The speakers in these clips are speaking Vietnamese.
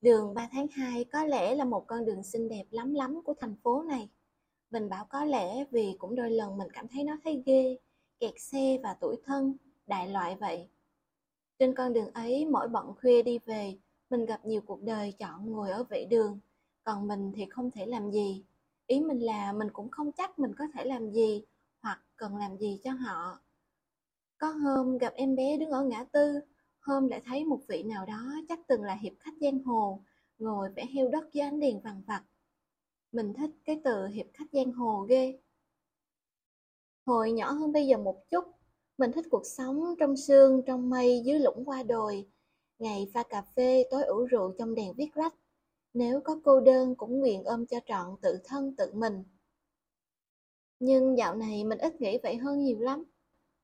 Đường 3 tháng 2 có lẽ là một con đường xinh đẹp lắm lắm của thành phố này. Mình bảo có lẽ vì cũng đôi lần mình cảm thấy nó thấy ghê, kẹt xe và tuổi thân, đại loại vậy. Trên con đường ấy mỗi bận khuya đi về, mình gặp nhiều cuộc đời chọn ngồi ở vệ đường, còn mình thì không thể làm gì. Ý mình là mình cũng không chắc mình có thể làm gì hoặc cần làm gì cho họ. Có hôm gặp em bé đứng ở ngã tư, hôm lại thấy một vị nào đó chắc từng là hiệp khách giang hồ, ngồi vẽ heo đất dưới ánh đèn vằn vặt. Mình thích cái từ hiệp khách giang hồ ghê. Hồi nhỏ hơn bây giờ một chút, mình thích cuộc sống trong sương, trong mây, dưới lũng qua đồi. Ngày pha cà phê, tối ủ rượu trong đèn viết rách. Nếu có cô đơn cũng nguyện ôm cho trọn tự thân tự mình. Nhưng dạo này mình ít nghĩ vậy hơn nhiều lắm.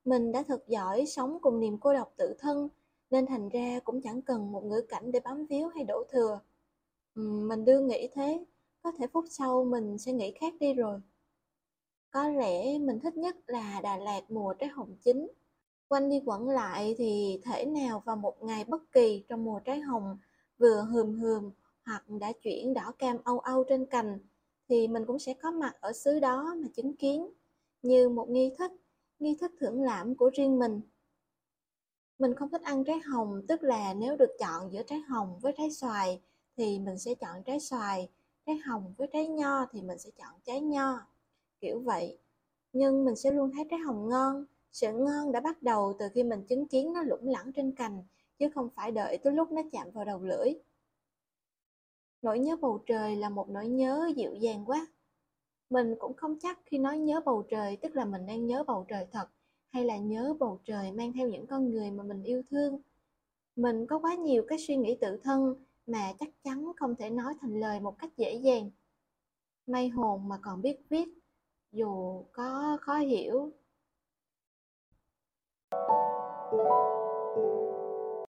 Mình đã thật giỏi sống cùng niềm cô độc tự thân, nên thành ra cũng chẳng cần một ngữ cảnh để bám víu hay đổ thừa. Mình đương nghĩ thế, có thể phút sau mình sẽ nghĩ khác đi rồi. Có lẽ mình thích nhất là Đà Lạt mùa trái hồng chính. Quanh đi quẩn lại thì thể nào vào một ngày bất kỳ trong mùa trái hồng vừa hườm hườm hoặc đã chuyển đỏ cam âu âu trên cành thì mình cũng sẽ có mặt ở xứ đó mà chứng kiến như một nghi thức, nghi thức thưởng lãm của riêng mình. Mình không thích ăn trái hồng, tức là nếu được chọn giữa trái hồng với trái xoài thì mình sẽ chọn trái xoài, trái hồng với trái nho thì mình sẽ chọn trái nho kiểu vậy. Nhưng mình sẽ luôn thấy trái hồng ngon, sự ngon đã bắt đầu từ khi mình chứng kiến nó lủng lẳng trên cành, chứ không phải đợi tới lúc nó chạm vào đầu lưỡi. Nỗi nhớ bầu trời là một nỗi nhớ dịu dàng quá. Mình cũng không chắc khi nói nhớ bầu trời tức là mình đang nhớ bầu trời thật, hay là nhớ bầu trời mang theo những con người mà mình yêu thương. Mình có quá nhiều cái suy nghĩ tự thân mà chắc chắn không thể nói thành lời một cách dễ dàng. May hồn mà còn biết viết, dù có khó hiểu